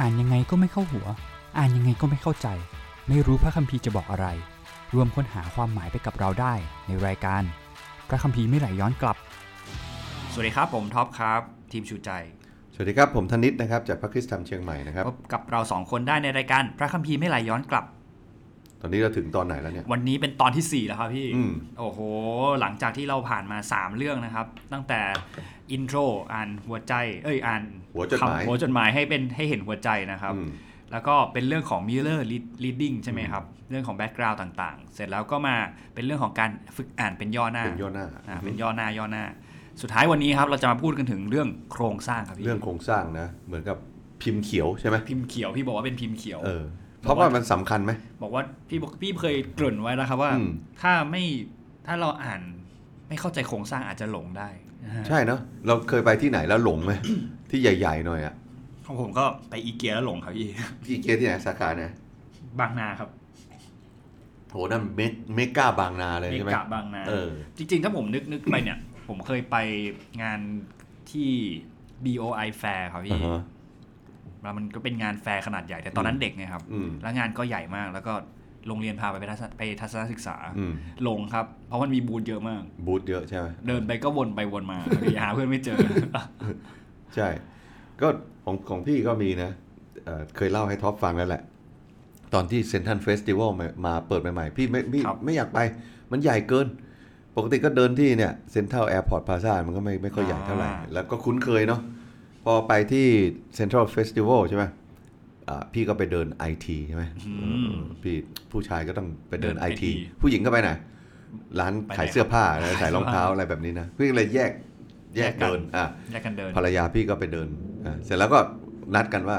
อ่านยังไงก็ไม่เข้าหัว อ่านยังไงก็ไม่เข้าใจ ไม่รู้พระคัมภีร์จะบอกอะไร รวมค้นหาความหมายไปกับเราได้ ในรายการ พระคัมภีร์ไม่ไหลย้อนกลับ สวัสดีครับผมท็อปครับ ทีมชูใจ สวัสดีครับผมธนิตนะครับจากพระคริสตธรรมเชียงใหม่นะครับพบกับเราสองคนได้ในรายการพระคัมภีร์ไม่ไหลย้อนกลับ ตอนนี้เราถึงตอนไหนแล้วเนี่ย วันนี้เป็นตอนที่ 4 แล้วครับพี่อืมโอ้โห หลังจากที่เราผ่านมา 3 เรื่องนะครับ ตั้งแต่อินโทรอ่านหัวใจ เอ้ยอ่านหัวจดหมายคำหัวจดหมายให้เป็นให้เห็นหัวใจนะครับอืมแล้วก็เป็นเรื่องของ Mirror Reading ใช่ไหมครับ เรื่องของ Background ต่างๆ เสร็จแล้วก็มาเป็นเรื่องของการฝึกอ่านเป็นย่อหน้า เป็นย่อหน้าอ่าเป็นย่อหน้าย่อหน้า สุดท้ายวันนี้ครับเราจะมาพูดกันถึงเรื่องโครงสร้างครับพี่ เรื่องโครงสร้างนะ เหมือนกับพิมพ์เขียวใช่ไหมพิมพ์เขียวพี่บอกว่าเป็นพิมพ์เขียว เออ เพราะว่ามันสำคัญไหมบอกว่าพี่บอกพี่เคยเกริ่นไว้แล้วครับว่าอืมถ้าไม่ถ้าเราอ่านไม่เข้าใจโครงสร้างอาจจะหลงได้นะฮะใช่เนาะเราเคยไปที่ไหนแล้วหลงไหมที่ใหญ่ๆหน่อยอะของผมก็ไปอีเกียแล้วหลงครับพี่ที่เกียที่ไหนสาขาไหนบางนาครับโหนั่นเมกเมกาบางนาเลยเมใช่ไหมกะบางนาเออจริง ๆ ถ้าผมนึกนึกไปเนี่ย ผมเคยไปงานที่ BOI Fair ครับอ่าพี่ฮะ แล้วมันก็เป็นงานแฟร์ขนาดใหญ่แต่ตอนนั้นเด็กไงครับอืมแล้วงานก็ใหญ่มากแล้วก็โรงเรียนพาไปไปทัศนไปทัศนศึกษาอืมหลงครับ เพราะมันมีบูธเยอะมาก บูธเยอะใช่ไหมเดินไปก็วนไปวนมาหาเพื่อนไม่เจอ ใช่ ก็ของของพี่ก็มีนะเอ่อเคยเล่าให้ท็อปฟังแล้วแหละ ตอนที่เซ็นทรัลเฟสติวัลมาเปิดใหม่ๆ พี่ไม่ไม่ครับไม่อยากไปมันใหญ่เกิน ปกติก็เดินที่เนี่ยเซ็นทรัลแอร์พอร์ตพลาซามันก็ไม่ไม่ค่อยใหญ่เท่าไหร่ แล้วก็คุ้นเคยเนาะ พอไปที่เซ็นทรัลเฟสติวัลใช่ไหมอ่าพี่ก็ไปเดินไอทีใช่ไหมเออพี่ผู้ชายก็ต้องไปเดินเดินไอ IT ทีผู้หญิงก็ไปไหนร้านไปไหนขายเสื้อผ้าครับใส่รองเท้าอะไรแบบนี้นะพี่ก็เลยแยกแยกแยกกันเดินอะแยกกันเดินภรรยาพี่ก็ไปเดินอะเสร็จแล้วก็นัดกันว่า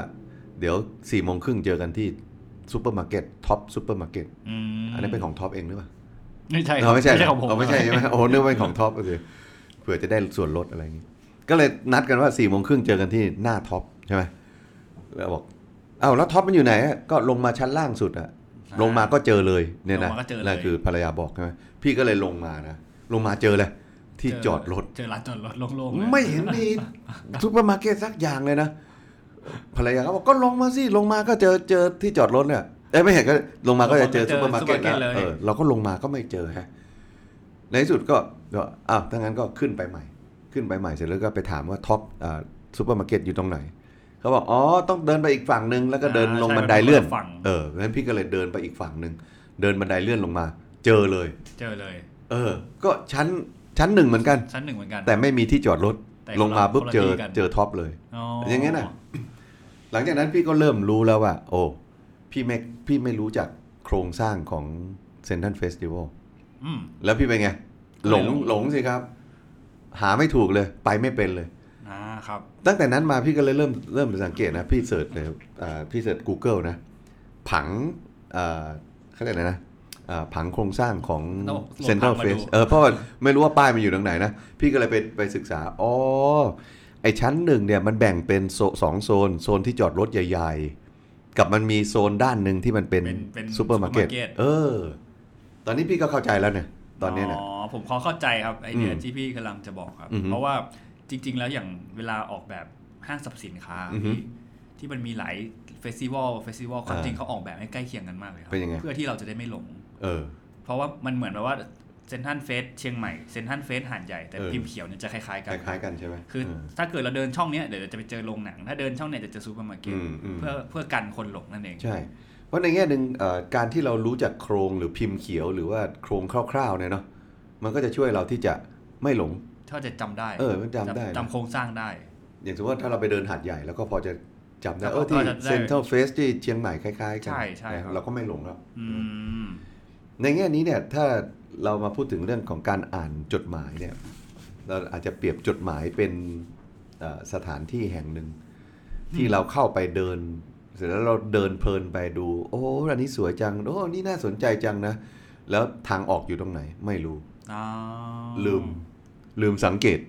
เดี๋ยวสี่โมงครึ่งเจอกันที่ซูเปอร์มาร์เก็ตท็อปซูเปอร์มาร์เก็ตอืมอันนี้เป็นของท็อปเองหรือเปล่าไม่ใช่เราไม่ใช่ไม่ใช่ของผมเราไม่ใช่ใช่ไหมโอ้นึกว่าเป็นของท็อปโอเคเผื่อจะได้ส่วนลดอะไรอย่างนี้ ก็เลยนัดกันว่าสี่โมงครึ่งเจอกันที่หน้าท็อปใช่ไหมแล้วบอกอ้าวแล้วท็อปมันอยู่ไหนอะก็ลงมาชั้นล่างสุดอะลงมาก็เจอเลยเนี่ยนะลงมาก็เจอเลย นั่นคือภรรยาบอกใช่ไหมพี่ก็เลยลงมานะลงมาเจอเลย ที่จอดรถ เจอร้านจอดรถโล่งๆเลยไม่เห็นมีซูเปอร์มาร์เก็ตสักอย่างเลยนะภรรยาก็บอกก็ลงมาสิลงมาก็เจอเจอที่จอดรถเนี่ยเอ้ยไม่เห็นก็ลงมาก็จะเจอซูเปอร์มาร์เก็ตแล้วเออเราก็ลงมาก็ไม่เจอฮะในที่สุดก็ก็อ้าวถ้างั้นก็ขึ้นไปใหม่ ขึ้นไปใหม่เสร็จแล้วก็ไปถามว่าท็อปอ่าซูเปอร์มาร์เก็ตอยู่ตรงไหนเขาบอกอ๋อต้องเดินไปอีกฝั่งหนึ่งแล้วก็เดินลงบันไดเลื่อนฝั่งเอองั้นพี่ก็เลยเดินไปอีกฝั่งหนึ่งเดินบันไดเลื่อนลงมา เจอเลย เจอเลย เออ ก็ชั้นชั้นหนึ่งเหมือนกันชั้นหนึ่งเหมือนกัน แต่ไม่มีที่จอดรถแต่ลงมาปุ๊บคนละเจอที่กันเจอท็อปเลยอ๋ออย่างเงี้ยน่ะหลังจากนั้นพี่ก็เริ่มรู้แล้วว่า โอ้พี่ไม่พี่ไม่รู้จักโครงสร้างของเซ็นทรัลเฟสติวัลอืมแล้วพี่เป็นไงก็หลงเลยหลงหลงสิครับ หาไม่ถูกเลย ไปไม่เป็นเลยอ่าครับ ตั้งแต่นั้นมาพี่ก็เลยเริ่มเริ่มสังเกตนะ พี่ search เลยอ่าพี่ search Google นะ ผังอ่าเขาเรียกอะไรนะอ่าผังโครงสร้างของเซ็นทรัลเฟสต้องลงมาดูผังเออเพราะว่าไม่รู้ว่าป้ายมันอยู่ตรงไหนนะ พี่ก็เลยไปไปศึกษา อ๋อ ไอชั้นหนึ่งเนี่ยมันแบ่งเป็นโซสองโซน โซนที่จอดรถใหญ่ ๆ กับมันมีโซนด้านหนึ่งที่มันเป็นเป็นเป็นซูเปอร์มาร์เก็ต supermarket เออ ตอนนี้พี่ก็เข้าใจแล้วเนี่ย ตอนนี้เนี่ยอ๋อผมพอเข้าใจครับไอเดียอืมที่พี่กำลังจะบอกครับอือฮึเพราะว่าจริง ๆ แล้วอย่างเวลาออกแบบห้างสรรพสินค้าอือฮึที่ที่มันมีหลายเฟสติวัลเฟสติวัลความอ่าจริงเขาออกแบบให้ใกล้เคียงกันมากเลยครับเป็นยังไงเพื่อที่เราจะได้ไม่หลงเออ เพราะว่ามันเหมือนแบบว่าเซ็นทรัลเฟสเชียงใหม่เซ็นทรัลเฟสหาดใหญ่แต่เออพิมพ์เขียวเนี่ยจะคล้ายๆกันคล้ายๆกันใช่ไหมคือเถ้าเกิดเราเดินช่องเนี้ยเดี๋ยวจะไปเจอโรงหนัง ถ้าเดินช่องเนี้ยจะเจอซูเปอร์มาร์เก็ตอืมอืมเพื่อเพื่อกันคนหลงนั่นเองใช่ เพราะในแง่หนึ่งเอ่อการที่เรารู้จักโครงหรือพิมพ์เขียว หรือว่าโครงคร่าวๆเนี่ยเนาะมันก็จะช่วยเราที่จะไม่หลงถ้าจะจำได้เออมันจำได้นะจำโครงสร้างได้ อย่างสมมติว่าถ้าเราไปเดินหาดใหญ่แล้วก็พอจะจำได้ก็เออที่ก็จะได้เซ็นทรัลเฟสที่เชียงใหม่คล้ายๆกันใช่ใช่นะครับเราก็ไม่หลงแล้วอืมในแง่นี้เนี่ยถ้าเรามาพูดถึงเรื่องของการอ่านจดหมายเนี่ย เราอาจจะเปรียบจดหมายเป็นเอ่อสถานที่แห่งหนึ่ง ที่เราเข้าไปเดินเสร็จแล้วเราเดินเพลินไปดู โอ้อันนี้สวยจัง โอ้ นี่น่าสนใจจังนะ แล้วทางออกอยู่ตรงไหน ไม่รู้อ๋อลืม ลืมสังเกต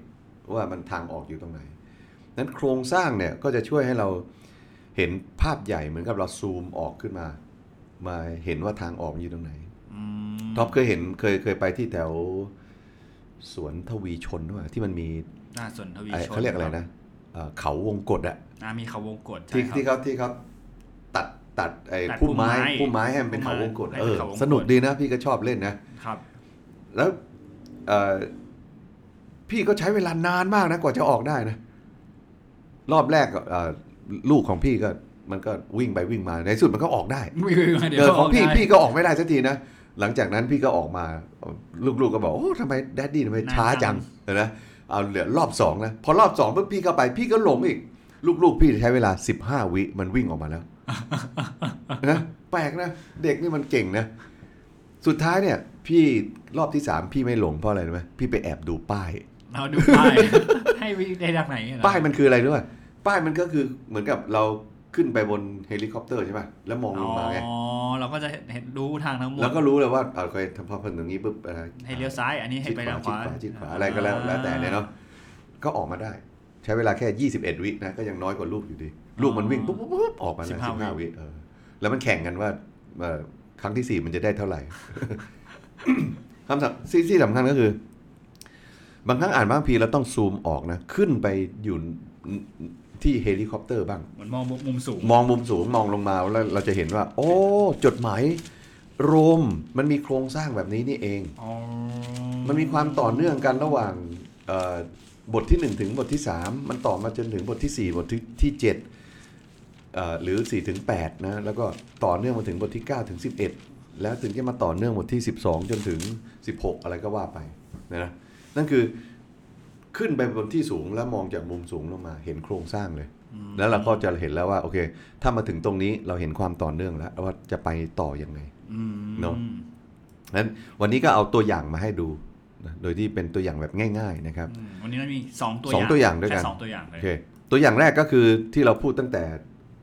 ว่ามันทางออกอยู่ตรงไหน นั้นโครงสร้างเนี่ยก็จะช่วยให้เราเห็นภาพใหญ่เหมือนกับเราซูมออกขึ้นมา มาเห็นว่าทางออกอยู่ตรงไหนอืมท็อปเคยเห็นเคยเคยไปที่แถวสวนทวีชนด้วยที่มันมีหน้าสวนทวีไอ้ชนเขาเรียกอะไรนะเอ่อเขาวงกฏอะอ่ามีเขาวงกดที่ใช่ครับที่เขาที่เขา ตัดตัดไอ้ตัดพุ่มไม้พุ่พุ่มมไม้ไม้ให้มันเป็นพุ่มไม้เขาวงกฏให้เอเป็นอเขาวงกตสนุกดีนะพี่ก็ชอบเล่นนะครับ แล้วเอ่อพี่ก็ใช้เวลานานมากนะกว่าจะออกได้นะ รอบแรกเอ่อลูกของพี่ก็มันก็วิ่งไปวิ่งมาในที่สุดมันก็ออกได้วิ่งมาเดี๋ยวเออของพี่ได้พี่ก็ออกไม่ได้สักทีนะหลังจากนั้นพี่ก็ออกมา ลูกๆก็บอกโอ้ทำไมแดดดี้ทำไมช้าจังเห็นนะเอาเหลือรอบสองนะพอรอบสองปุ๊บพี่ก็ไป พี่ก็หลงอีก ลูกๆ พี่ใช้เวลาสิบห้าวิมันวิ่งออกมาแล้ว นะแปลกนะ เด็กนี่มันเก่งนะ สุดท้ายเนี่ย พี่รอบที่สามพี่ไม่หลงเพราะอะไรรู้ไหมพี่ไปแอบดูป้าย เราดูป้าย ให้วิ่งได้ทางไหนเหรอป้ายมันคืออะไรรู้ป่ะป้ายมันก็คือเหมือนกับเราขึ้นไปบนเฮลิคอปเตอร์ใช่ป่ะแล้วมองลงมาไงอ๋อเราก็จะเห็นรู้ทางทั้งหมดแล้วก็รู้เลยว่าเอาเคยทำพอพอถึงนี้ปุ๊บเอ่อให้เลี้ยวซ้าย อันนี้ให้ชิดไปขวาทางขชิดวาขวาชิดขวาอะไรก็แล้วแล้วแต่เนี่ยเนาะก็ออกมาได้ ใช้เวลาแค่ 21 วินะก็ยังน้อยกว่าลูกอยู่ดี ลูกมันวิ่งปุ๊บปุ๊บปุ๊บออกมาแล้ว15วิเออแล้วมันแข่งกันว่าเอ่อครั้งที่สี่มันจะได้เท่าไหร่คำสั่งที่ที่สำคัญก็คือ บางครั้งอ่านบางพีเราต้องซูมออกนะ ขึ้นไปอยู่ที่เฮลิคอปเตอร์บ้างเหมือนมองมุมสูง มองมุมสูงมองลงมาแล้วเราจะเห็นว่า โอ้จดหมายโรมมันมีโครงสร้างแบบนี้นี่เองอ๋อมันมีความต่อเนื่องกันระหว่างเอ่อ บทที่ 1 ถึงบทที่ 3 มันต่อมาจนถึงบทที่ 4 บทที่ที่7เอ่อหรือ4ถึง8นะแล้วก็ต่อเนื่องมาถึงบทที่9ถึง11 แล้วถึงจะมาต่อเนื่องบทที่ 12 จนถึง 16 อะไรก็ว่าไปนะนั่นคือขึ้นไปบนที่สูงแล้วมองจากมุมสูงลงมาเห็นโครงสร้างเลย แล้วเราก็จะเห็นแล้วว่าโอเค ถ้ามาถึงตรงนี้เราเห็นความต่อเนื่องแล้วว่าจะไปต่ออยังไงอืมเนอะนั้นวันนี้ก็เอาตัวอย่างมาให้ดูนะ โดยที่เป็นตัวอย่างแบบง่าย ๆนะครับอืมวันนี้มันมีสองตัวสองตัวอย่างด้วยกันแค่สองตัวอย่างเลโอยเคตัวอย่างแรกก็คือที่เราพูดตั้งแต่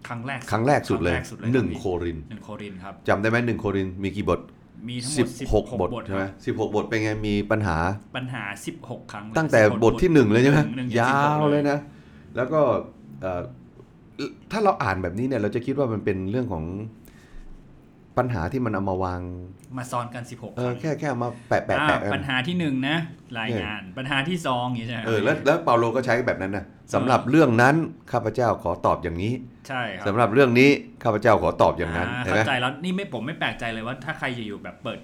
ครั้งแรกครั้งแรกสุดเลยครั้งแรกสุดเลยหนึ่งมีโครินหนึ่งโครินครับจำได้ไหมหนึ่งโครินมีกี่บทมีทั้งหมสิดบสิบหกหกบทบทใช่ไหมครับสิบหกบทเป็นไงมีปัญหาปัญหาสิบหกครั้ง ตั้งแต่16บทที่หนึ่งเลยใช่ไหมนึ่งยาถึง16วเลยนะ แล้วก็เอ่อถ้าเราอ่านแบบนี้เนี่ยเราจะคิดว่ามันเป็นเรื่องของ ปัญหาที่มันเอามาวาง มาซ้อนกันสิบหกเอคอรั้งแค่แค่เอามาแปะแปะอ่าแปะกันปัญหาที่หนึ่งนะรายงานปัญหาที่สองอย่างนี้ใช่ไหมเออแล้วแล้วเปาโลก็ใช้แบบนั้นนะสำหรับเรื่องนั้นข้าพเจ้าขอตอบอย่างนี้ ใช่ครับสำหรับเรื่องนี้ข้าพเจ้าขอตอบอย่างนั้นอ่าเห็นไหมเข้าใจแล้วนี่ไม่ผมไม่แปลกใจเลยว่าถ้าใครจะอยู่แบบเปิด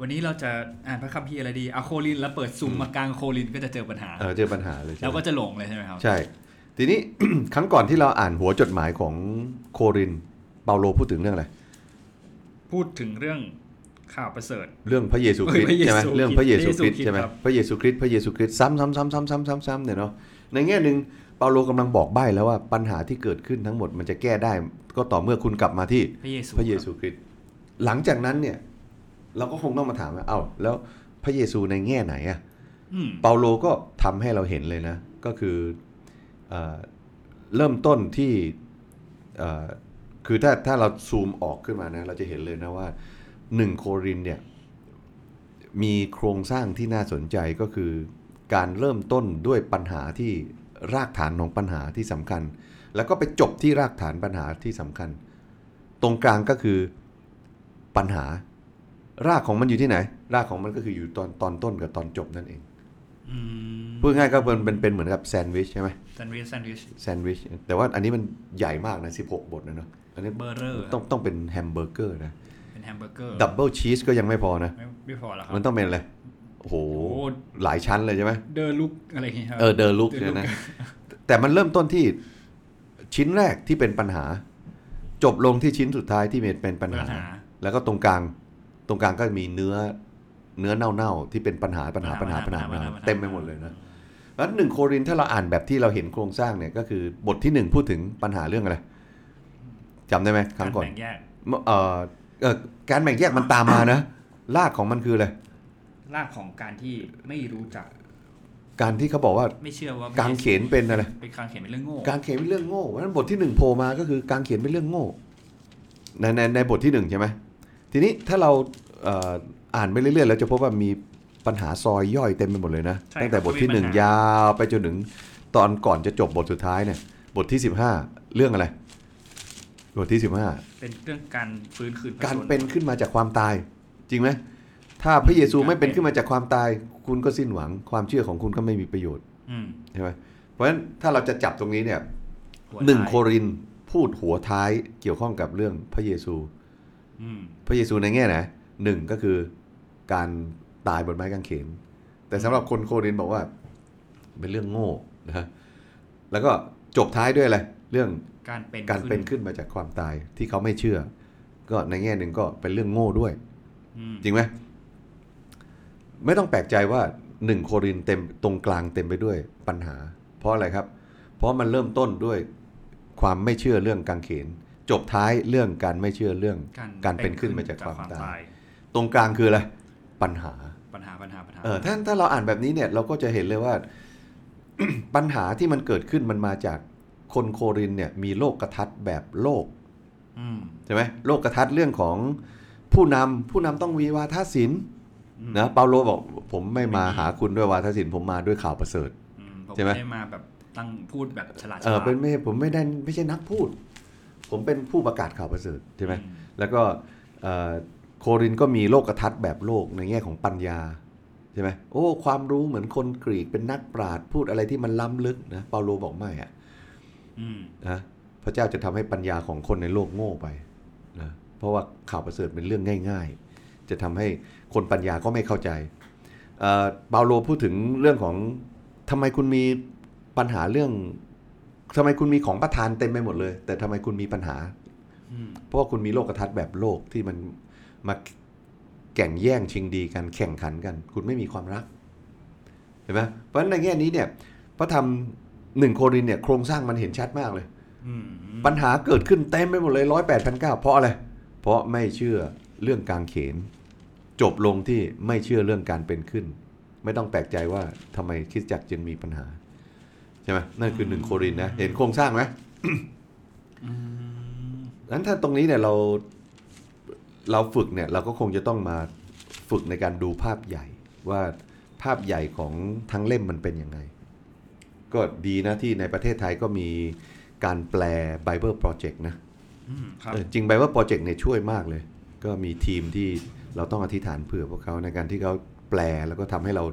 วันนี้เราจะอ่านพระคัมภีร์อะไรดีเอาโคลินแล้วเปิดซูมมากลางโคลินก็จะเจอปัญหาเออเจอปัญหาเลยใช่แล้วไหมก็จะหลงเลยใช่ไหมครับใช่ ทีนี้ครั้งก่อนที่เราอ่านหัวจดหมายของโครินเปาโลพูดถึงเรื่องอะไร พูดถึงเรื่องข่าวประเสริฐ เรื่องพระเยซูคริสต์เฮ้ยพระเยซูใช่ไหมเรื่องพระเยซูคริสต์คริสต์ใช่ไหมครับพระเยซูคริสต์พระเยซูคริสต์ซ้ำซ้ำซ้ำซ้ำซ้ำซ้ำซ้ำเนี่ยเนาะในแง่หนึ่งเปาโลกำลังบอกใบ้แล้วว่าปัญหาที่เกิดขึ้นทั้งหมดมันจะแก้ได้ ก็ต่อเมื่อคุณกลับมาที่พระเยซูพระเยซูคริสต์หลังจากนั้นเนี่ย เราก็คงต้องมาถามว่าเอ้าแล้วพระเยซูในแง่ไหนอะอืมเปาโลก็ทำให้เราเห็นเลยนะ ก็คือเออเริ่มต้นที่เอ่อ คือถ้าถ้าเราซูมออกขึ้นมานะเราจะเห็นเลยนะว่าหนึ่งโครินเนี่ยมีโครงสร้างที่น่าสนใจก็คือ การเริ่มต้นด้วยปัญหาที่รากฐานของปัญหาที่สำคัญ แล้วก็ไปจบที่รากฐานปัญหาที่สำคัญ ตรงกลางก็คือปัญหารากของมันอยู่ที่ไหน รากของมันก็คืออยู่ตอนตอนต้นกับตอนจบนั่นเองอืมพูดง่ายก็เป็นเป็นเป็นเหมือนกับแซนด์วิชใช่ไหมแซนด์วิชแซนด์วิชแซนด์วิชแต่ว่าอันนี้มันใหญ่มากนะ16บทนะเนาะ อันนี้เบอร์เกอร์ต้องต้องเป็นแฮมเบอร์เกอร์นะ เป็นแฮมเบอร์เกอร์ double cheese ก็ยังไม่พอนะ ไม่ไม่พอแล้วครับ มันต้องเป็นอะไร โอ้โหโอ้หลายชั้นเลยใช่ไหม deluxe อะไรอย่างเงี้ยครับ เออ เดอร์ลุก The เนี่ยนะ Look แต่มันเริ่มต้นที่ชิ้นแรกที่เป็นปัญหา จบลงที่ชิ้นสุดท้ายที่เป็นเป็นปัญหาปัญหา แล้วก็ตรงกลาง ตรงกลางก็มีเนื้อเนื้อเน่าๆที่เป็นปัญหาปัญหาปัญหาปัญหาปัญหาเต็มไปหมดเลยนะแล้วหนึ่งโครินถ้าเราอ่านแบบที่เราเห็นโครงสร้างเนี่ยก็คือบทที่หนึ่งพูดถึงปัญหาเรื่องอะไร จำได้ไหมครั้งก่อนแบ่งแยกเอ่อเอ่อการแบ่งแยกมันตามมานะรากของมันคืออะไรรากของการที่ไม่รู้จัก การที่เขาบอกว่าไม่เชื่อว่าการเขียนเป็นอะไรเป็นการเขียนเป็นเรื่องโง่การเขียนเป็นเรื่องโง่เพราะฉะนั้นบทที่หนึ่งโผล่มาก็คือการเขียนเป็นเรื่องโง่ในในในบทที่หนึ่งใช่ไหมทีนี้ถ้าเราเอ่ออ่านไปเรื่อยๆเราจะพบว่ามีปัญหาซอยย่อยเต็มไปหมดเลยนะใช่ตั้งแต่บทที่หนึ่งมีปัญหยาวไปจนถึงตอนก่อนจะจบบทสุดท้ายเนี่ยบทที่สิบห้าเรื่องอะไร บทที่สิบห้าเป็นเรื่องการฟื้นคืนพะการชเป็นขึ้นมาจากความตาย จริงไหมถ้าพระเยซูไม่เป็นขึ้นมาจากความตาย คุณก็สิ้นหวัง ความเชื่อของคุณก็ไม่มีประโยชน์อืมใช่ไหมเพราะราะฉะนั้นถ้าเราจะจับตรงนี้เนี่ยหัวหนึ่งท้ายโครินธ์พูดหัวท้ายเกี่ยวข้องกับเรื่องพระเยซูอืมพระเยซูในแง่ไหนหนึ่งก็คือการตายบนไม้กางเขน แต่สำหรับคนโครินธ์บอกว่า เป็นเรื่องโง่นะฮะแล้วก็จบท้ายด้วยอะไรเรื่อง การเป็นการเป็นขึ้นขึ้นมาจากความตายที่เขาไม่เชื่อ ก็ในแง่หนึ่งก็เป็นเรื่องโง่ด้วยอืมจริงไหมไม่ต้องแปลกใจว่าหนึ่งโครินธ์เต็มตรงกลางเต็มไปด้วยปัญหา เพราะอะไรครับ เพราะมันเริ่มต้นด้วยความไม่เชื่อเรื่องกางเขน จบท้ายเรื่องการไม่เชื่อเรื่องการเป็นขึ้นมาจากความตาย ตรงกลางคืออะไรปัญหาปัญหาปัญหาปัญหาเออถ้าถ้าเราอ่านแบบนี้เนี่ยเราก็จะเห็นเลยว่า ปัญหาที่มันเกิดขึ้นมันมาจาก คนโครินธ์เนี่ยมีโลกกระทัดแบบโลกอืมใช่ไหมโลกกระทัดเรื่องของผู้นำผู้นำต้องมีวาทศิลป์อืมนะเปาโลบอกผมไม่มาหาคุณด้วยวาทศิลป์ผมมาด้วยข่าวประเสริฐอืมผมใช่ไหมไม่ได้มาแบบตั้งพูดแบบฉลาดเออฉลาดเป็นไม่ผมไม่ได้ไม่ใช่นักพูด ผมเป็นผู้ประกาศข่าวประเสริฐใช่ไหมอืมแล้วก็เอ่อโครินธ์ก็มีโลกทัศน์แบบโลกในแง่ของปัญญาใช่ไหมโอ้ ความรู้เหมือนคนกรีกเป็นนักปราชญ์พูดอะไรที่มันล้ำลึกนะเปาโลบอกไม่อะอืม นะพระเจ้าจะทำให้ปัญญาของคนในโลกโง่ไปนะเพราะว่าข่าวประเสริฐเป็นเรื่องง่าย ๆ จะทำให้คนปัญญาก็ไม่เข้าใจเอ่อเปาโลพูดถึงเรื่องของทำไมคุณมีปัญหาเรื่องทำไมคุณมีของประทานเต็มไปหมดเลย แต่ทำไมคุณมีปัญหาอืมเพราะว่าคุณมีโลกทัศน์แบบโลกที่มันมาแข่งแย่งชิงดีกันแข่งขันกัน คุณไม่มีความรักเห็นไหมเพราะฉะนั้นในแง่นี้เนี่ยพระธรรม หนึ่งโครินธ์เนี่ยโครงสร้างมันเห็นชัดมากเลยอืมปัญหาเกิดขึ้นเต็มไปหมดเลยร้อยแปดพันเก้าเพราะอะไร เพราะไม่เชื่อเรื่องกางเขน จบลงที่ไม่เชื่อเรื่องการเป็นขึ้น ไม่ต้องแปลกใจว่าทำไมคริสตจักรจึงมีปัญหา ใช่ไหมนั่นคือหนึ่งโครินธ์นะ เห็นโครงสร้างไหมอืมนั้นถ้าตรงนี้เนี่ยเราเราฝึกเนี่ยเราก็คงจะต้องมาฝึกในการดูภาพใหญ่ว่าภาพใหญ่ของทั้งเล่มมันเป็นยังไง ก็ดีนะที่ในประเทศไทยก็มีการแปล Bible Project นะอืมครับเออจริง Bible Project เนี่ยช่วยมากเลย ก็มีทีมที่เราต้องอธิษฐานเผื่อพวกเขาในการที่เขาแปลแล้วก็ทำให้เรา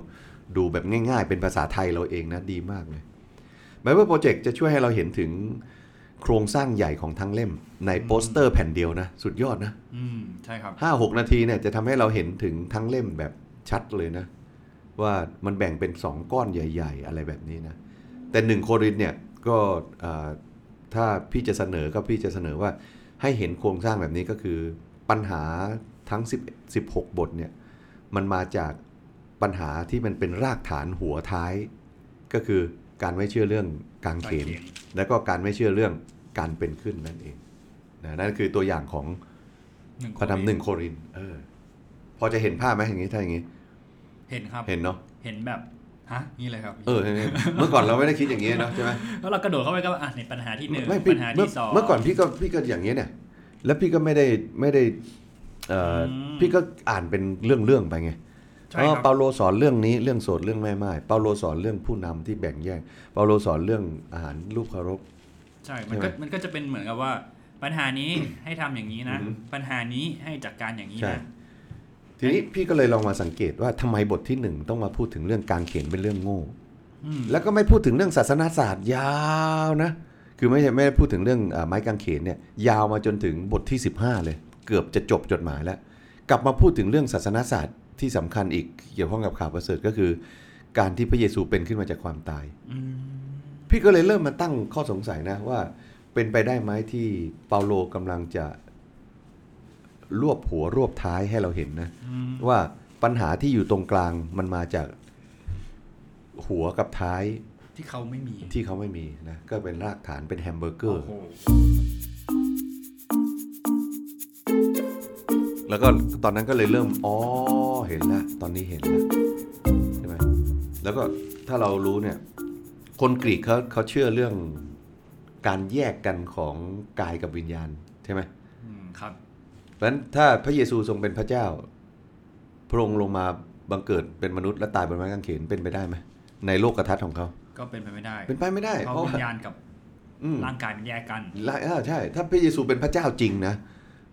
ดูแบบง่าย ๆ เป็นภาษาไทยเราเองนะดีมากเลย Bible Project จะช่วยให้เราเห็นถึงโครงสร้างใหญ่ของทั้งเล่ม ในโปสเตอร์แผ่นเดียวนะ สุดยอดนะอืมใช่ครับห้าหกนาทีเนี่ยจะทำให้เราเห็นถึงทั้งเล่มแบบชัดเลยนะ ว่ามันแบ่งเป็นสองก้อนใหญ่ ๆ อะไรแบบนี้นะ แต่หนึ่งโครินธ์เนี่ยก็อ่าถ้าพี่จะเสนอก็พี่จะเสนอว่าให้เห็นโครงสร้างแบบนี้ก็คือปัญหาทั้ง10 16 บทเนี่ยมันมาจากปัญหาที่มันเป็นรากฐานหัวท้าย ก็คือการไม่เชื่อเรื่องกางเขนกางเขนแล้วก็การไม่เชื่อเรื่องการเป็นขึ้นนั่นเองนะนั่นคือตัวอย่างของหนึ่งพระธรรมหนึ่งโครินธ์เออพอจะเห็นภาพไหมอย่างนี้ถ้าอย่างนี้ เห็นครับเห็นเนาะเห็นแบบ ฮะนี่เลยครับ เออเห็นเห็นเมื่อก่อนเราไม่ได้คิดอย่างนี้เนาะใช่ไหมแล้วเรากระโดดเข้าไปก็อะในปัญหาที่หนึ่งไม่พี่ปัญหาเมื่อที่สองเมื่อก่อนพี่ก็พี่ก็อย่างนี้เนี่ย แล้วพี่ก็ไม่ได้ไม่ได้เอ่ออมพี่ก็อ่านเป็นเรื่องเรื่องๆไปไงใช่อ๋อครับเปาโลสอนเรื่องนี้เรื่องโสดเรื่องแม่ไม้เปาโลสอนเรื่องผู้นำที่แบ่งแยก เปาโลสอนเรื่องอาหารรูปเคารพใช่ มันใช่ไหมก็มันก็จะเป็นเหมือนกับว่า ปัญหานี้ให้ทำอย่างนี้นะอือฮึปัญหานี้ให้จัดการอย่างนี้ใช่นะ ทีนี้พี่ก็เลยลองมาสังเกตว่าทำไมบทที่หนึ่งต้องมาพูดถึงเรื่องการเขียนเป็นเรื่องโง่อืมแล้วก็ไม่พูดถึงเรื่องศาสนาศาสตร์ยาวนะ คือไม่ใช่ไม่ได้พูดถึงเรื่องอาไม้กางเขนเนี่ยยาวมาจนถึงบทที่ 15 เลย เกือบจะจบจดหมายแล้ว กลับมาพูดถึงเรื่องศาสนาศาสตร์ที่สำคัญอีกเกี่ยวข้องกับข่าวประเสริฐก็คือ การที่พระเยซูเป็นขึ้นมาจากความตายอืมพี่ก็เลยเริ่มมาตั้งข้อสงสัยนะว่า เป็นไปได้ไหมที่เปาโลกำลังจะ รวบหัวรวบท้ายให้เราเห็นนะอืมว่าปัญหาที่อยู่ตรงกลางมันมาจากหัวกับท้ายที่เขาไม่มีที่เขาไม่มีนะก็เป็นรากฐานเป็นแฮมเบอร์เกอโอ้ร์โหแล้วก็ตอนนั้นก็เลยเริ่มอ๋อเห็นแล้วตอนนี้เห็นแล้วใช่ไหมแล้วก็ถ้าเรารู้เนี่ย คนกรีกเขาเขาเชื่อเรื่องการแยกกันของกายกับวิญญาณใช่ไหมอืมครับ เพราะฉะนั้นถ้าพระเยซูทรงเป็นพระเจ้า พระองค์ลงมาบังเกิดเป็นมนุษย์และตายบนไม้กางเขนเป็นไปได้ไหมในโลกทัศน์ของเขา ก็เป็นไปไม่ได้ เป็นไปไม่ได้ เพเพราะราะวิว่าญญาณกับอืมร่างกายมันแยกกันละอ่าใช่ ถ้าพระเยซูเป็นพระเจ้าจริงนะ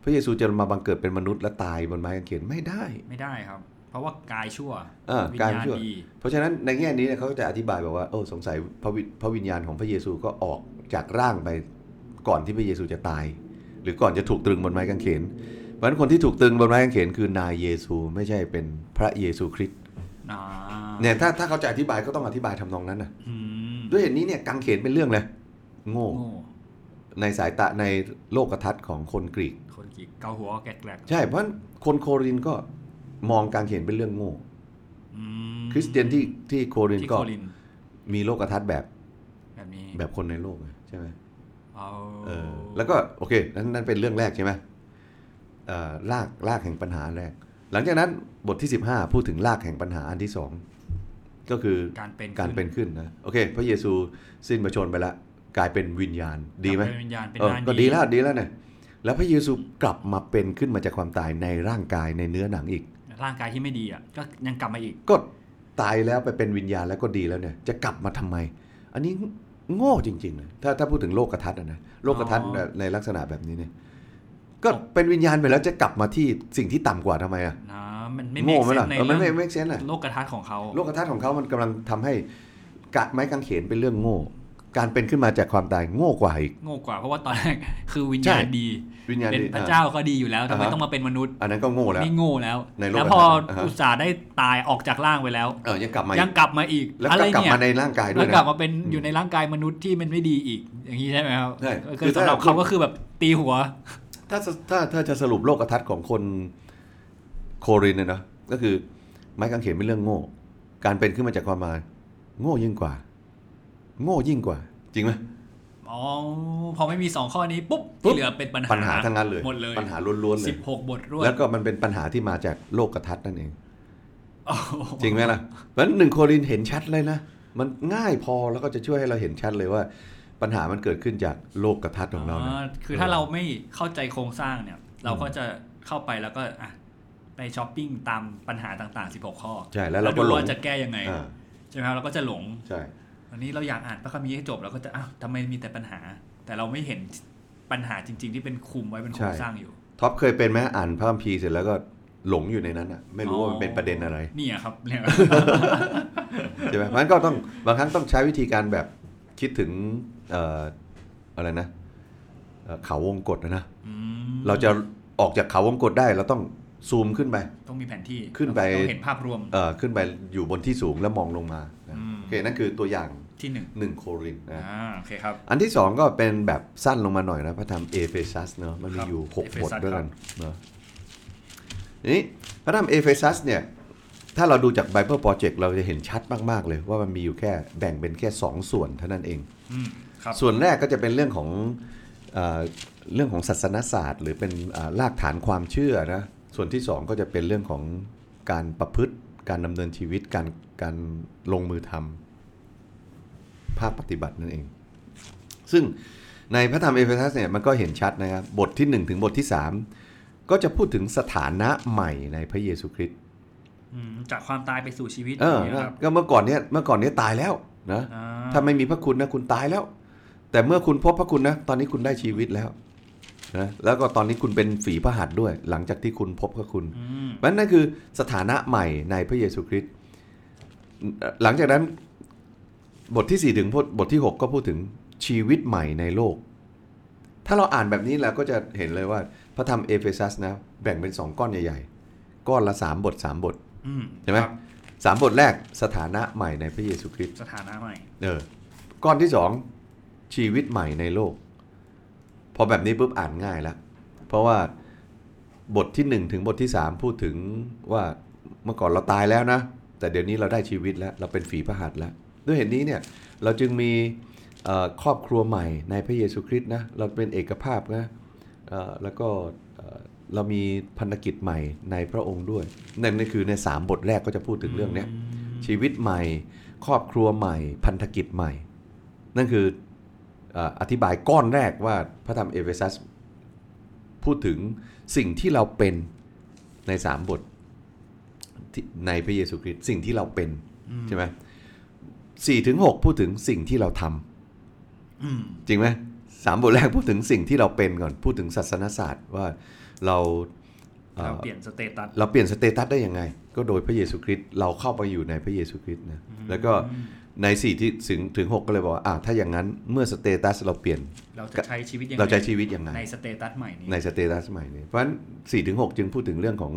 พระเยซูจะมาบังเกิดเป็นมนุษย์และตายบนไม้กางเขนไม่ได้ ไม่ได้ครับ เพราะว่ากายชั่วอ่าวิญกายญาณชั่วดีเพราะฉะนั้นในแง่นี้เนี่ยเขาจะอธิบายบอกว่าโอ้สงสัยพระวิพระวิญญาณของพระเยซูก็ออกจากร่างไปก่อนที่พระเยซูจะตาย หรือก่อนจะถูกตรึงบนไม้กางเขนเพราะฉะนั้นคนที่ถูกตรึงบนไม้กางเขนคือนายเยซูไม่ใช่เป็นพระเยซูคริสต์อ่าเนี่ยถ้าถ้าเขาจะอธิบายก็ต้องอธิบายทำนองนั้นนะอืมด้วยเหตุนี้เนี่ยกางเขนเป็นเรื่องเลยโง่โง่ในสายตาในโลกทัศน์ของคนกรีก คนกีกเกาหัวแกลกใช่เพราะฉะนั้นคนโครินก็มองกางเขนเป็นเรื่องโง่ๆอืมคริสเตียนที่ที่โครินที่ก็โคลินมีโลกทัศน์แบบแบบนี้แบบคนในโลกไงใช่ไหม เอาเออแล้วก็โอเคนั้นนั่นเป็นเรื่องแรกใช่ไหมเอ่อรากรากแห่งปัญหาแรก หลังจากนั้นบทที่ 15 พูดถึงรากแห่งปัญหาอันที่สองก็คือการเป็นการเป็นขึ้นนะโอเค พระเยซูสิ้นประชนไปแล้วกลายเป็นวิญญาณดีไหมเป็นวิญญาณเป็นเออด้านก็ดีแล้วดีแล้วเนี่ยแล้วพระเยซูกลับมาเป็นขึ้นมาจากความตายในร่างกายในเนื้อหนังอีก ร่างกายที่ไม่ดีอะก็ยังกลับมาอีก ก็ตายแล้วไปเป็นวิญญาณแล้วก็ดีแล้วเนี่ย จะกลับมาทำไม อันนี้ โง่จริงๆนะถ้าถ้าพูดถึงโลกทัศน์อะนะโลกทัศน์อ๋อในลักษณะแบบนี้เนี่ยก็เป็นวิญญาณไปแล้วจะกลับมาที่สิ่งที่ต่ำกว่าทำไมอะนะมันไม่โง่ make ไหมล่ะ sense ในเออมันไม่เรื่องไม่เซนอะโลกกระทัดของเขาโลกทัศน์ของเขามันกำลังทำให้กะไม้กางเขนเป็นเรื่องโง่ การเป็นขึ้นมาจากความตายโง่กว่าอีก โง่กว่าเพราะว่าตอนแรกคือวิญใช่ญาณดี วิญญาณเป็นดีพระอะเจ้าก็ดีอยู่แล้วทำไมอ่าฮะต้องมาเป็นมนุษย์ อันนั้นก็โง่แล้วนี่โง่แล้วในโลกแล้วพออ่าฮะอุตส่าห์ได้ตายออกจากร่างไปแล้วเออยังกลับมาอียังกกลับมาอีกแล้วอะไรก็กลับเนี่ยมาในร่างกายด้แล้ววยนะกลับมาเป็นอยู่ในร่างกายมนุษย์ที่มันไม่ดีอีก อย่างนี้ใช่ไหมครับใช่ก็คืคืออถ้าสำหรับเขาก็คือแบบตีหัว ถ้าถ้าถ้าจะสรุปโลกทัศน์ของคนโครินเนี่ยนะก็คือไม้กางเขนเป็นเรื่องโง่ การเป็นขึ้นมาจากความมาโง่ยิ่งกว่า โง่ยิ่งกว่า จริงไหมอ๋อพอไม่มีสองข้อนี้ปุ๊บปุ๊ที่บเหลือเป็นปัญหาปัญหาทั้งนั้นเลยหมดเลยปัญหาล้วนๆเลสิยบหกบทรวดแล้วก็มันเป็นปัญหาที่มาจากโลกทัศน์นั่นเองโอ้โหจริงไหมล่ะเพราะฉะนั้นหนึ่งโครินเห็นชัดเลยนะมันง่ายพอแล้วก็จะช่วยให้เราเห็นชัดเลยว่า ปัญหามันเกิดขึ้นจากโลกทัศน์ของเราเนี่ยอ่าคือถ้าเราไม่เข้าใจโครงสร้างเนี่ย เราก็จะเข้าไปแล้วก็อะไปช้อปปิ้งตามปัญหาต่างๆ 16 ข้อ ใช่ แล้วเราก็ดูหลงว่าจะแก้ยังไงอ่าใช่ไหมครับเราก็จะหลง ใช่ วันนี้เราอยากอ่านพระคัมภีร์ให้จบเราก็จะอ้าวทำไมมีแต่ปัญหา แต่เราไม่เห็นปัญหาจริง ๆ ที่เป็นคุมไว้เป็นโครงสร้างอยู่ท็อปเคยเป็นไหมอ่านพระคัมภีร์เสร็จแล้วก็หลงอยู่ในนั้นอะ ไม่รู้ว่ามันเป็นประเด็นอะไรนี่อะครับเนี่ยใช่ไหมเพราะฉะนั้นก็ต้องบางครั้งต้องใช้วิธีการแบบคิดถึงเอ่ออะไรนะเอ่อเขาวงกตนะนะอืมเราจะออกจากเขาวงกตได้เราต้องซูมขึ้นไป ต้องมีแผนที่ขึ้นไปต้องเห็นภาพรวมเอ่อขึ้นไปอยู่บนที่สูงแล้วมองลงมานะอืมโอเคนั่นคือตัวอย่าง ที่หนึ่งหนึ่งโครินธ์นะอ่าโอเคครับ อันที่สองก็เป็นแบบสั้นลงมาหน่อยนะพระธรรมเอเฟซัสเนอะเอเฟซัสครับมันมีอยู่หกบทด้วยกันครับเนอะทีนี้พระธรรมเอเฟซัสเนี่ย ถ้าเราดูจาก Bible Project เราจะเห็นชัดมาก ๆ เลยว่ามันมีอยู่แค่แบ่งเป็นแค่ 2 ส่วนเท่านั้นเองอืมครับส่วนแรกก็จะเป็นเรื่องของเออเรื่องของศาสนศาสตร์ หรือเป็นอ่ารากฐานความเชื่อนะส่วนที่สองก็จะเป็นเรื่องของการประพฤติการดำเนินชีวิตการการลงมือทำ ภาคปฏิบัตินั่นเอง ซึ่งในพระธรรมเอเฟซัสเนี่ยมันก็เห็นชัดนะครับ บทที่ 1 ถึงบทที่ 3 ก็จะพูดถึงสถานะใหม่ในพระเยซูคริสต์อืมจากความตายไปสู่ชีวิตเอออย่างเงี้ยครับก็เมื่อก่อนเนี้ยเมื่อก่อนเนี้ยตายแล้วนะอ่าถ้าไม่มีพระคุณนะคุณตายแล้ว แต่เมื่อคุณพบพระคุณนะตอนนี้คุณได้ชีวิตแล้วนะแล้วก็ตอนนี้คุณเป็นฝีพระหัตถ์ด้วย หลังจากที่คุณพบพระคุณอืมเพราะฉะนั้นนั่นคือสถานะใหม่ในพระเยซูคริสต์เอ่อหลังจากนั้น บทที่ 4 ถึงบทที่ 6 ก็พูดถึงชีวิตใหม่ในโลก ถ้าเราอ่านแบบนี้เราก็จะเห็นเลยว่าพระธรรมเอเฟซัสนะแบ่งเป็น 2 ก้อนใหญ่ๆ ก้อนละ 3 บท 3 บทอืมใช่ไหมครับสามบทแรกสถานะใหม่ในพระเยซูคริสต์สถานะใหม่เออก้อนที่สองชีวิตใหม่ในโลก พอแบบนี้ปุ๊บอ่านง่ายแล้ว เพราะว่าบทที่หนึ่งถึงบทที่สามพูดถึงว่าเมื่อก่อนเราตายแล้วนะ แต่เดี๋ยวนี้เราได้ชีวิตแล้ว เราเป็นฝีพระหัตถ์แล้ว ด้วยเหตุนี้เนี่ยเราจึงมีครอบครัวใหม่ในพระเยซูคริสต์นะเราเป็นเอกภาพนะแล้วก็เรามีพันธกิจใหม่ในพระองค์ด้วยนั่นก็คือในสามบทแรกก็จะพูดถึงเรื่องนี้ชีวิตใหม่ ครอบครัวใหม่ พันธกิจใหม่ นั่นคือออธิบายก้อนแรกว่าพระธรรมเอเฟซัสพูดถึงสิ่งที่เราเป็นในสามบทในพระเยซูคริสต์สิ่งที่เราเป็นใช่ไหม สี่ถึงหกพูดถึงสิ่งที่เราทำอืมจริงไหมสามบทแรกพูดถึงสิ่งที่เราเป็นก่อนพูดถึงศาสนศาสตร์ว่าเราเอ่อเราเปลี่ยน status เราเปลี่ยน status ได้ยังไง ก็โดยพระเยซูคริสต์เราเข้าไปอยู่ในพระเยซูคริสต์นะแล้วก็ในสี่ที่ถึงถึงหกก็เลยบอกว่าอ่าถ้าอย่างนั้นเมื่อ status เราเปลี่ยน เราจะใช้ชีวิตยังไงเราใช้ชีวิตยังไงใน status ใหม่นี้ใน status ใหม่นี้เพราะฉะนั้นสี่ถึงหกจึงพูดถึงเรื่องของ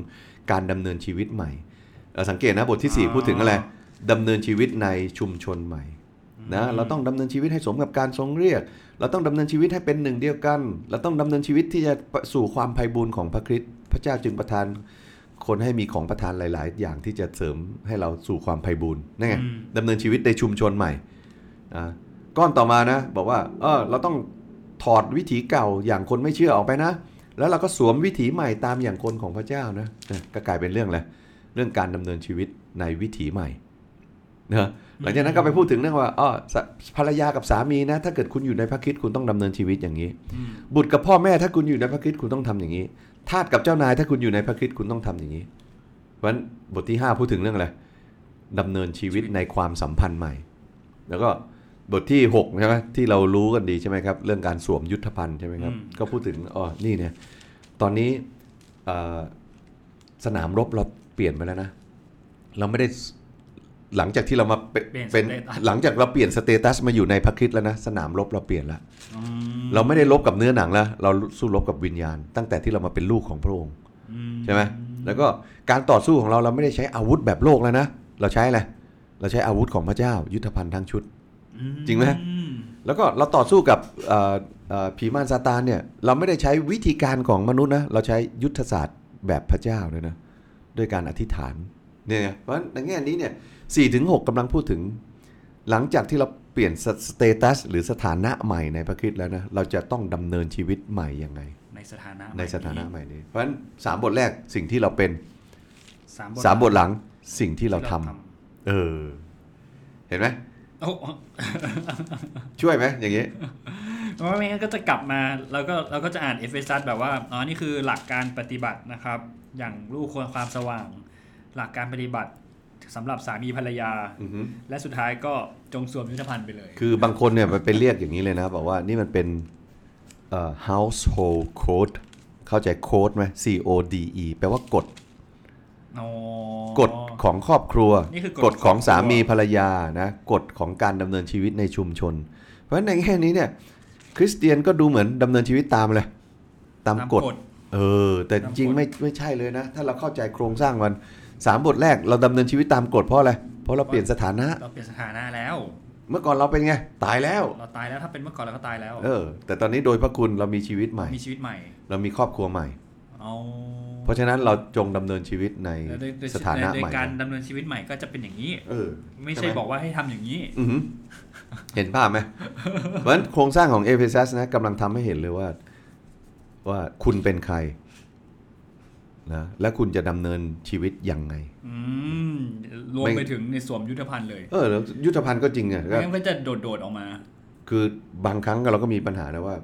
การดำเนินชีวิตใหม่เราสังเกตนะบทที่สี่พูดถึงอะไร ดำเนินชีวิตในชุมชนใหม่นะเราต้องดำเนินชีวิตให้สมกับการทรงเรียก เราต้องดำเนินชีวิตให้เป็นหนึ่งเดียวกัน เราต้องดำเนินชีวิตที่จะสู่ความไพ่บูรณ์ของพระคริสต์พระเจ้าจึงประทานคนให้มีของประทานหลาย ๆ อย่างที่จะเสริมให้เราสู่ความไพ่บูรณ์นั่นไงอืมดำเนินชีวิตในชุมชนใหม่อ่าก้อนต่อมานะ บอกว่าเออเราต้องถอดวิถีเก่าอย่างคนไม่เชื่อออกไปนะ แล้วเราก็สวมวิถีใหม่ตามอย่างคนของพระเจ้านะนะก็กลายเป็นเรื่องอะไรเรื่องการดำเนินชีวิตในวิถีใหม่ นะหลังจากนั้นก็ไปพูดถึงเรื่องว่าอ๋อสภรรยากับสามีนะ ถ้าเกิดคุณอยู่ในพระคริสต์คุณต้องดำเนินชีวิตอย่างนี้อืมบุตรกับพ่อแม่ถ้าคุณอยู่ในพระคริสต์คุณต้องทำอย่างนี้ทาสกับเจ้านาย ถ้าคุณอยู่ในพระคริสต์คุณต้องทำอย่างนี้ เพราะฉะนั้นบทที่ 5 พูดถึงเรื่องอะไรดำเนินชีวิตในความสัมพันธ์ใหม่ แล้วก็บทที่6ใช่ไหมที่เรารู้กันดีใช่ไหมครับ เรื่องการสวมยุทธภัณฑ์ใช่ไหมครับอืมก็พูดถึงอ๋อนี่เนี่ยตอนนี้เอ่อสนามรบเราเปลี่ยนไปแล้วนะ เราไม่ได้ส หลังจากที่เรามาเป็นเปลี่ยนเป็น status หลังจากเราเปลี่ยน status มาอยู่ในพระคริสต์แล้วนะ สนามรบเราเปลี่ยนแล้วอืมเราไม่ได้รบกับเนื้อหนังแล้ว เราสู้รบกับวิญญาณ ตั้งแต่ที่เรามาเป็นลูกของพระองค์อืมใช่ไหมแล้วก็การต่อสู้ของเราเราไม่ได้ใช้อาวุธแบบโลกแล้วนะเราใช้อะไรเราใช้อาวุธของพระเจ้า ยุทธภัณฑ์ทั้งชุดอืจริงไหมอืมแล้วก็เราต่อสู้กับเอ่อเอ่อผีมารซาตานเนี่ยเราไม่ได้ใช้วิธีการของมนุษย์นะเราใช้ยุทธศาสตร์แบบพระเจ้าเลยนะด้วยการอธิษฐานเนี่ยไงเพราะฉะนั้นในแง่นี้เนี่ย สี่ถึงหกกำลังพูดถึง หลังจากที่เราเปลี่ยนสสเตตัสหรือสถานะใหม่ในพระคริสต์แล้วนะเราจะต้องดำเนินชีวิตใหม่ยังไง ในสถานะในสถานะใหม่นี้ เพราะฉะนั้นสามบทแรกสิ่งที่เราเป็นสามบทสามบทหลังสิ่งที่เราทำที่เออ เห็นไหมโอ้ช่วยไหมอย่างนี้เพราะไม่งั้นก็จะกลับมาแล้วก็เราก็จะอ่านเอเฟซัสแบบว่าอ๋อนี่คือหลักการปฏิบัตินะครับ อย่างลูกของความสว่าง หลักการปฏิบัติ สำหรับสามีภรรยาอือฮึและสุดท้ายก็จงสวมยุทธภัณฑ์ไปเลย คือบางคนเนี่ยมันเป็นเรียกอย่างนี้เลยนะ บอกว่านี่มันเป็นเอ่อ household code เข้าใจโค้ดไหม C O D E แปลว่ากฎอ๋อกฎของครอบครัวนี่คือกฎกฎของครอบครัวสามีภรรยานะกฎของการดำเนินชีวิตในชุมชน เพราะฉะนั้นในแง่นี้เนี่ยคริสเตียนก็ดูเหมือนดำเนินชีวิตตามเลย ตามตามกฎกฎ เออ แต่จตามริงกฎๆไม่ไม่ใช่เลยนะ ถ้าเราเข้าใจโครงสร้างมัน สามบทแรกเราดำเนินชีวิตตามกฎเพราะอะไร เพราะเราเปลี่ยนสถานะ เราเปลี่ยนสถานะแล้ว เมื่อก่อนเราเป็นไง ตายแล้ว เราตายแล้วถ้าเป็นเมื่อก่อนเราก็ตายแล้ว เออ แต่ตอนนี้โดยพระคุณเรามีชีวิตใหม่ มีชีวิตใหม่ เรามีครอบครัวใหม่เอาเพราะฉะนั้นเราจงดำเนินชีวิตในแล้วโดยโดยสถานะโดยใหม่การดำเนินชีวิตใหม่ก็จะเป็นอย่างนี้ เออ ไม่ใช่ใช่ไหมบอกว่าให้ทำอย่างนี้อือหือเห็นภาพไหมเพราะฉะนั้นโครงสร้างของเอเฟซัสนะกำลังทำให้เห็นเลยว่า ว่าคุณเป็นใคร นะและคุณจะดำเนินชีวิตยังไงอืมรวมไม่ไปถึงในสวมยุทธภัณฑ์เลย เออแล้วยุทธภัณฑ์ก็จริงอะไม่ก็งั้นก็จะโดดๆออกมา คือบางครั้งเราก็มีปัญหานะว่า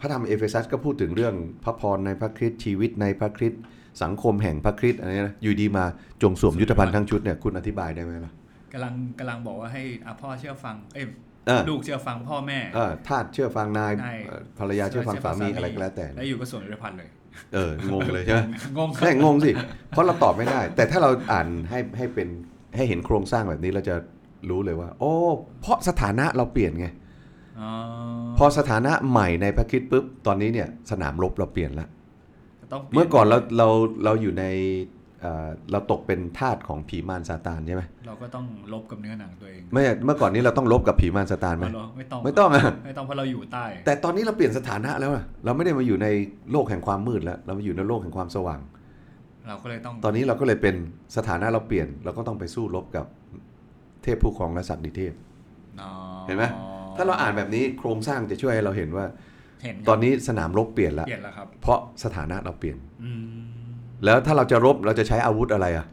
พระธรรมเอเฟซัสก็พูดถึงเรื่องพระพรในพระคริสต์ชีวิตในพระคริสต์สังคมแห่งพระคริสต์อะไรเงี้ยนะอยู่ดีมาจงสวมยุทธภัณฑ์ทั้งชุดเนี่ยคุณอธิบายได้ไหมล่ะกำลังกำลังบอกว่าให้อะพ่อเชื่อฟังเอ้ยเออลูกเชื่อฟังพ่อแม่เออทาสเชื่อฟังนายนายเอ่อภรรยาเชื่อฟังสามีอะไรก็แล้วแต่แล้วอยู่ก็สวมยุทธภัณฑ์เลย เอองงเลยใช่ไหมงงครัแม่บงงสิเพราะเราตอบไม่ได้ แต่ถ้าเราอ่านให้ให้เป็นให้เห็นโครงสร้างแบบนี้เราจะรู้เลยว่า โอ้เพราะสถานะเราเปลี่ยนไงอ๋อพอสถานะใหม่ในพระคริดปุ๊บตอนนี้เนี่ยสนามรบเราเปลี่ยนแล้วต้องปลี่ยเมื่อก่อนเราเราเราอยู่ใน เอ่อเราตกเป็นทาสของผีมารซาตานใช่ไหมเราก็ต้องลบกับเนื้อหนังตัวเองไม่เมื่อก่อนนี้เราต้องลบกับผีมารซาตานไหมเราไม่ต้องไม่ต้องอะไม่ต้องเพราะเราอยู่ใต้ แต่ตอนนี้เราเปลี่ยนสถานะแล้วอะเราไม่ได้มาอยู่ในโลกแห่งความมืดแล้ว เรามาอยู่ในโลกแห่งความสว่าง เราก็เลยต้อง ตอนนี้เราก็เลยเป็นสถานะเราเปลี่ยน เราก็ต้องไปสู้รบกับเทพผู้ครองและศักดิเทพอ๋อเห็นไหมถ้าเราอ่านแบบนี้โครงสร้างจะช่วยให้เราเห็นว่าเห็นครับตอนนี้สนามรบเปลี่ยนแล้วเปลี่ยนแล้วครับเพราะสถานะเราเปลี่ยนอืม แล้วถ้าเราจะรบเราจะใช้อาวุธอะไรอะ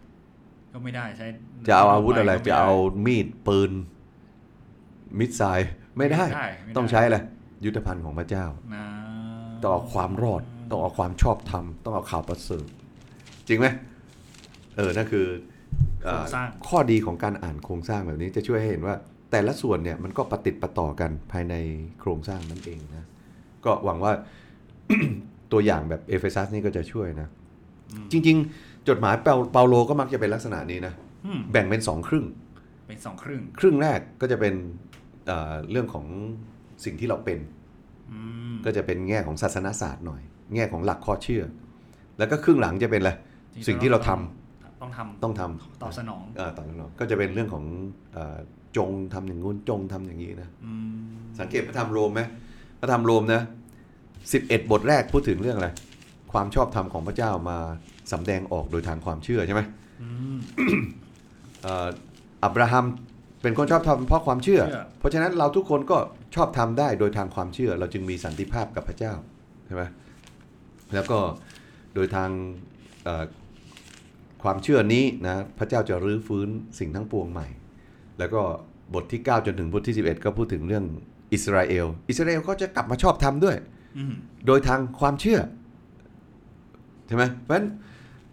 ก็ไม่ได้ใช้จะเอาอาวุธอะไรก็ม่ด้จะเอามีดปืน มิดไซล์ไม่ได้ไม่ได้ ต้องใช้อะไรยุทธภัณฑ์ของพระเจ้านะต้องเอาความรอด ต้องเอาความชอบธรรม ต้องเอาข่าวประเสริฐจริงไหมเออนั่นคือเอ่อข้อดีของการอ่านโครงสร้างแบบนี้จะช่วยให้เห็นว่า แต่ละส่วนเนี่ยมันก็ประติดประต่อกันภายในโครงสร้างนั่นเองนะ ก็หวังว่าตัวอย่างแบบเอเฟซัสนี่ก็จะช่วยนะ จริง ๆ จดหมายเปาเปาโลก็มักจะเป็นลักษณะนี้นะอืมแบ่งเป็นสองครึ่ง เป็นสองครึ่ง ครึ่งแรกก็จะเป็นเอ่อเรื่องของสิ่งที่เราเป็นอืมก็จะเป็นแง่ของศาสนศาสตร์หน่อย แง่ของหลักข้อเชื่อ แล้วก็ครึ่งหลังจะเป็นอะไร สิ่งที่เราทำต้องทำต้องทำตอบสนองเอ่อต่อสนอง ก็จะเป็นเรื่องของเอ่อจงทำอย่างงู้นจงทำอย่างนี้นะอืมสังเกตพระธรรมโรมไหมพระธรรมโรมนะ11บทแรกพูดถึงเรื่องอะไร ความชอบธรรมของพระเจ้ามาสำแดงออกโดยทางความเชื่อใช่ไหมอืมเอ่ออับราฮัมเป็นคนชอบธรรมเพราะความเชื่อเชื่อเพราะฉะนั้นเราทุกคนก็ชอบทำได้โดยทางความเชื่อ เราจึงมีสันติภาพกับพระเจ้าใช่ไหมแล้วก็โดยทางเอ่อความเชื่อนี้นะพระเจ้าจะรื้อฟื้นสิ่งทั้งปวงใหม่ แล้วก็บทที่ 9 จนถึงบทที่ 11 ก็พูดถึงเรื่องอิสราเอล อิสราเอลก็จะกลับมาชอบทำด้วยอืมโดยทางความเชื่อ ใช่ไหมเพราะฉะนั้น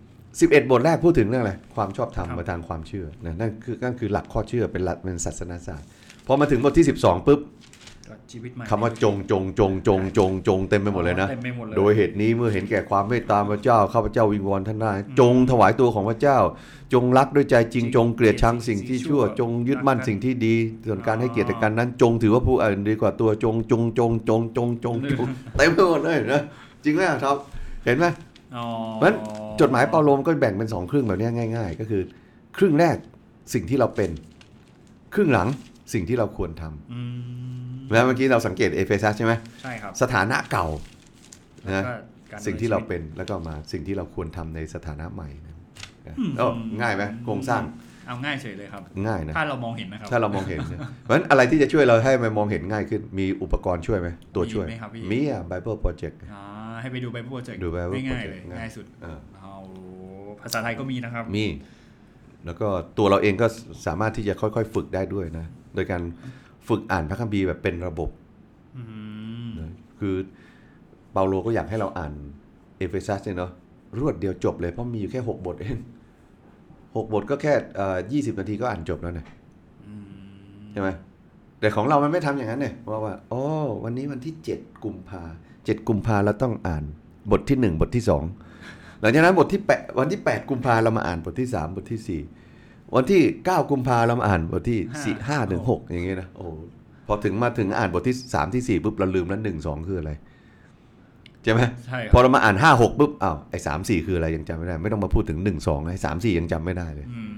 11บทแรกพูดถึงเรื่องอะไรความชอบธรรมมาทางความเชื่อนะนั่นคือนั่นคือหลักข้อเชื่อเป็นหลักเป็นศาสนาศาสตร์พอมาถึงบทที่ 12ปุ๊บก็ชีวิตใหม่คำว่าจงจงจงจงจงจงเต็มไปหมดเลยนะเต็มไปหมดเลยโดยเหตุนี้เมื่อเห็นแก่ความเมตตาพระเจ้าข้าพเจ้าวิงวอนท่านได้จงถวายตัวของพระเจ้า จงรักด้วยใจจริงจงเกลียดชังสิ่งที่ชั่ว จงยึดมั่นสิ่งที่ดี ส่วนการให้เกียรติกันนั้น จงถือว่าผู้อื่นดีกว่าตัวจงจงจงจงจงจงจงเต็มไปหมดเลยนะจริงไหมครับ เห็นไหมอ๋อ เพราะฉะนั้นจดหมายเปาโลมก็แบ่งเป็นสองครึ่งแบบนี้ง่าย ๆ ก็คือ ครึ่งแรกสิ่งที่เราเป็น ครึ่งหลังสิ่งที่เราควรทำอืมแล้วเมื่อกี้เราสังเกตเอเฟซัสใช่ไหมใช่ครับสถานะเก่าแล้วนะก็สิ่งที่เราเป็นแล้วก็มาสิ่งที่เราควรทำในสถานะใหม่นะโอ้ง่ายไหมโครงสร้าง เอาง่ายเฉยเลยครับง่ายนะถ้าเรามองเห็นนะครับถ้าเรามองเห็นนะเพราะฉะนั้นอะไรที่จะช่วยเราให้มันมองเห็นง่ายขึ้นมีอุปกรณ์ช่วยไหมตัวช่วยมีไหมครับพี่ มีอะ Bible Project อ่าให้ไปดูไปโปรเจกต์ดู Bible ง่ายๆเลย Project ง่าย ง่ายสุดเออเอาภาษาไทยก็มีนะครับ มี แล้วก็ตัวเราเองก็สามารถที่จะค่อยๆ ฝึกได้ด้วยนะ โดยการฝึกอ่านพระคัมภีร์แบบเป็นระบบอืมนะคือเปาโลก็อยากให้เราอ่านเอเฟซัสเนี่ยเนาะรวดเดียวจบเลยเพราะมีอยู่แค่ 6 บทเอง หกบทก็แค่ยี่สิบนาทีก็อ่านจบแล้วนะอืมใช่ไหมแต่ของเรามันไม่ทำอย่างนั้นเนี่ยว่าว่าอ๋อวันนี้วันที่7กุมภาเจ็ดกุมภาเราต้องอ่านบทที่1บทที่2หลังจากนั้นบทที่แปดวันที่8กุมภาเรามาอ่านบทที่3บทที่4วันที่9กุมภาเรามาอ่านบทที่สี่ห้าถึงหกอย่างเงี้ยนะโอ้โหพอถึงมาถึงอ่านบทที่3ที่4ปุ๊บเราลืมแล้วหนึ่งสองคืออะไร ใช่ไหมใช่คพอรับเรามาอ่าน5 6ปุ๊บอ้าวไอ้สามสี่คืออะไรยังจำไม่ได้ ไม่ต้องมาพูดถึง1 2ไอ้สามสี่ยังจำไม่ได้เลยอืม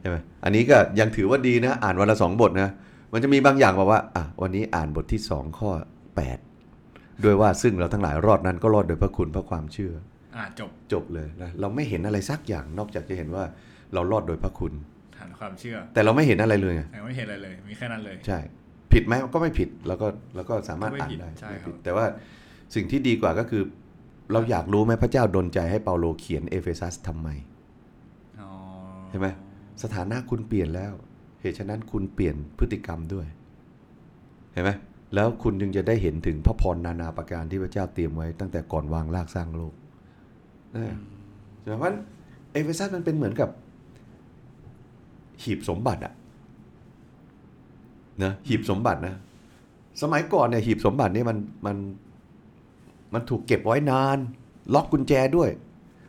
ใช่ไหมอันนี้ก็ยังถือว่าดีนะ อ่านวันละสองบทนะ มันจะมีบางอย่างบอกว่าอะวันนี้อ่านบทที่สองข้อแปดด้วยว่าซึ่งเราทั้งหลายรอดนั้นก็รอดโดยพระคุณพระความเชื่ออ่าจบจบเลยนะเราไม่เห็นอะไรสักอย่างนอกจากจะเห็นว่าเรารอดโดยพระคุณฐานความเชื่อ แต่เราไม่เห็นอะไรเลยไงแต่ไม่เห็นอะไรเลย มีแค่นั้นเลย ใช่ ผิดไหมก็ไม่ผิดแล้วก็แล้วก็สามารถก็ไม่อ่านผิดได้ใช่ไม่ครับผิดแต่ว่า สิ่งที่ดีกว่าก็คือ เราอยากรู้ไหมพระเจ้าดลใจให้เปาโลเขียนเอเฟซัสทำไมอ๋อเห็นไหมสถานะคุณเปลี่ยนแล้ว เหตุฉะนั้นคุณเปลี่ยนพฤติกรรมด้วย เห็นไหมแล้วคุณจึงจะได้เห็นถึงพระพรนานาประการที่พระเจ้าเตรียมไว้ตั้งแต่ก่อนวางรากสร้างโลกนะใช่ไหมเพราะฉะนั้นเอเฟซัสมันเป็นเหมือนกับ หีบสมบัติอะนะหีบสมบัตินะ สมัยก่อนเนี่ยหีบสมบัติเนี่ยมันมัน มันถูกเก็บไว้นาน ล็อกกุญแจด้วย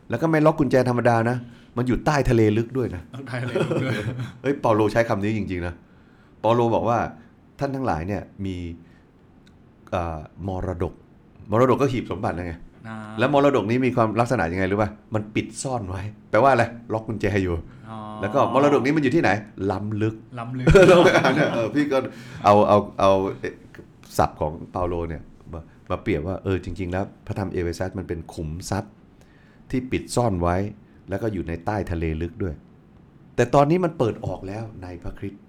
แล้วก็ไม่ล็อกกุญแจธรรมดานะ มันอยู่ใต้ทะเลลึกด้วยนะต้องได้เลยด้วยเฮ้ยเปาโลใช้คำนี้จริงๆนะเปาโลบอกว่าท่านทั้งหลายเนี่ยมีเอ่อมรดก มรดกก็หีบสมบัตินะไงอ่าแล้วมรดกนี้มีความลักษณะยังไงรู้ป่ะ มันปิดซ่อนไว้ แปลว่าอะไร ล็อกกุญแจอยู่อ๋อแล้วก็มรดกนี้มันอยู่ที่ไหน ล้ำลึก ล้ำลึกเราไปอ่านเนี่ยเออพี่ก็เอาเอาเอาศัพท์ของเปาโลเนี่ย มามาเปรียบว่าเออจริง ๆ แล้วพระธรรมเอเฟซัสมันเป็นขุมทรัพย์ที่ปิดซ่อนไว้แล้วก็อยู่ในใต้ทะเลลึกด้วย แต่ตอนนี้มันเปิดออกแล้วในพระคริสต์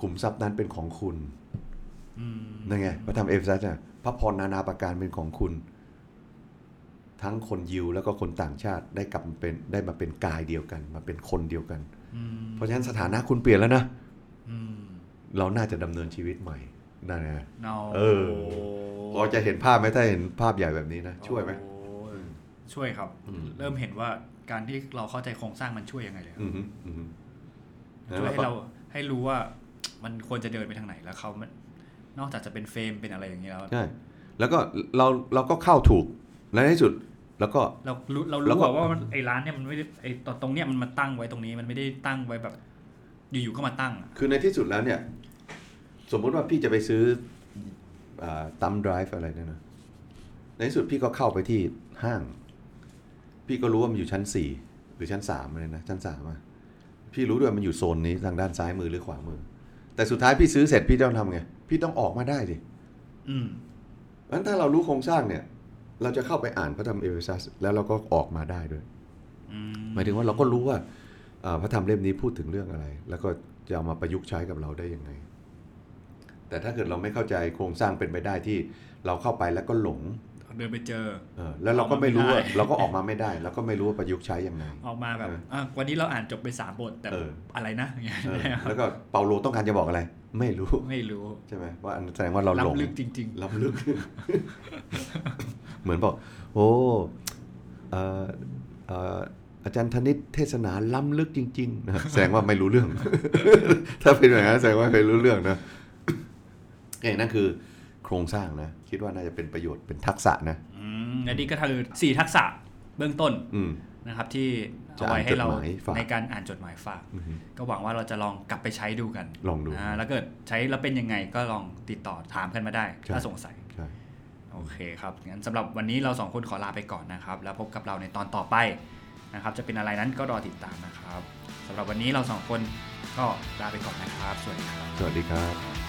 ขุมทรัพย์นั้นเป็นของคุณอืมนั่นไงพระธรรมเอเฟซัสเนี่ยพระพรนานาประการเป็นของคุณ ทั้งคนยิวแล้วก็คนต่างชาติได้กลับมาเป็นได้มาเป็นกายเดียวกัน มาเป็นคนเดียวกันอืมเพราะฉะนั้นสถานะคุณเปลี่ยนแล้วนะอืมเราน่าจะดำเนินชีวิตใหม่ นั่นไงเอาเออพอจะเห็นภาพไหมถ้าเห็นภาพใหญ่แบบนี้นะ ช่วยไหมโอ้ยช่วยครับอืมเริ่มเห็นว่าการที่เราเข้าใจโครงสร้างมันช่วยยังไงเลยครับอืมฮึอืมฮึช่วยให้เราให้รู้ว่ามันควรจะเดินไปทางไหนแล้วเขามันนอกจากจะเป็นเฟรมเป็นอะไรอย่างนี้แล้วใช่แล้วก็เราเราก็เข้าถูกและในที่สุด แล้วก็เรารู้เราแล้วรู้ก็อะว่ามันไอ้ร้านเนี่ยมันไม่ได้ไอ้ตรงเนี้ยมันมาตั้งไว้ตรงนี้ มันไม่ได้ตั้งไว้แบบ อยู่ๆก็มาตั้งอะคือในที่สุดแล้วเนี่ย สมมุติว่าพี่จะไปซื้อตัมไดรฟ์อะไรเนี่ยนะในที่สุดพี่ก็เข้าไปที่ห้าง พี่ก็รู้ว่ามันอยู่ชั้นสี่หรือชั้นสามเลยนะชั้นสามอะพี่รู้ด้วยมันอยู่โซนนี้ทางด้านซ้ายมือหรือขวามือ แต่สุดท้ายพี่ซื้อเสร็จพี่ต้องทำไง พี่ต้องออกมาได้ดิอืมงั้นถ้าเรารู้โครงสร้างเนี่ย เราจะเข้าไปอ่านพระธรรมเอเฟซัสแล้วเราก็ออกมาได้ด้วยอืมหมายถึงว่าเราก็รู้ว่าอ่าพระธรรมเล่มนี้พูดถึงเรื่องอะไร แล้วก็จะเอามาประยุกต์ใช้กับเราได้ยังไง แต่ถ้าเกิดเราไม่เข้าใจโครงสร้างเป็นไปได้ที่เราเข้าไปแล้วก็หลงเดินไปเจอเออแล้วเราก็ไม่รู้ว่าออกมาไม่ได้เราก็ออกมาไม่ได้เราก็ไม่รู้ว่าประยุกต์ใช้ยังไงออกมาแบบเอออะวันนี้เราอ่านจบไปสามบทแต่เอออะไรนะอย่างเงี้ยเออแล้วก็เปาโลต้องการจะบอกอะไร ไม่รู้ไม่รู้ใช่ไหมว่าอันแสดงว่าเราหลงล้ำลึกจริงล้ำลึก เหมือนบอก โอ้เอ่อเอ่ออาจารย์ธนิตเทศนาล้ำลึกจริงๆนะแสดงว่าไม่รู้เรื่อง ถ้าเป็นอย่างนั้นแสดงว่าไม่รู้เรื่องนะ เอ้นั่นคือโครงสร้างนะ คิดว่าน่าจะเป็นประโยชน์เป็นทักษะนะๆอืมและนี่ก็คือสี่ทักษะเบื้องต้นอืม นะครับ ที่จะเอาไว้ให้เราอ่านจดหมายฝากในการอ่านจดหมายฝาก อือฮึก็หวังว่าเราจะลองกลับไปใช้ดูกันลองดูาแล้วเกิดใช้แล้วเป็นยังไงก็ลองติดต่อถามกันมาได้ ใช่ ถ้าสงสัย ใช่ โอเคครับ งั้นสำหรับวันนี้เราสองคนขอลาไปก่อนนะครับ แล้วพบกับเราในตอนต่อไปนะครับ จะเป็นอะไรนั้นก็รอติดตามนะครับสำหรับวันนี้เราสองคนก็ลาไปก่อนนะครับ สวัสดีครับ สวัสดีครับ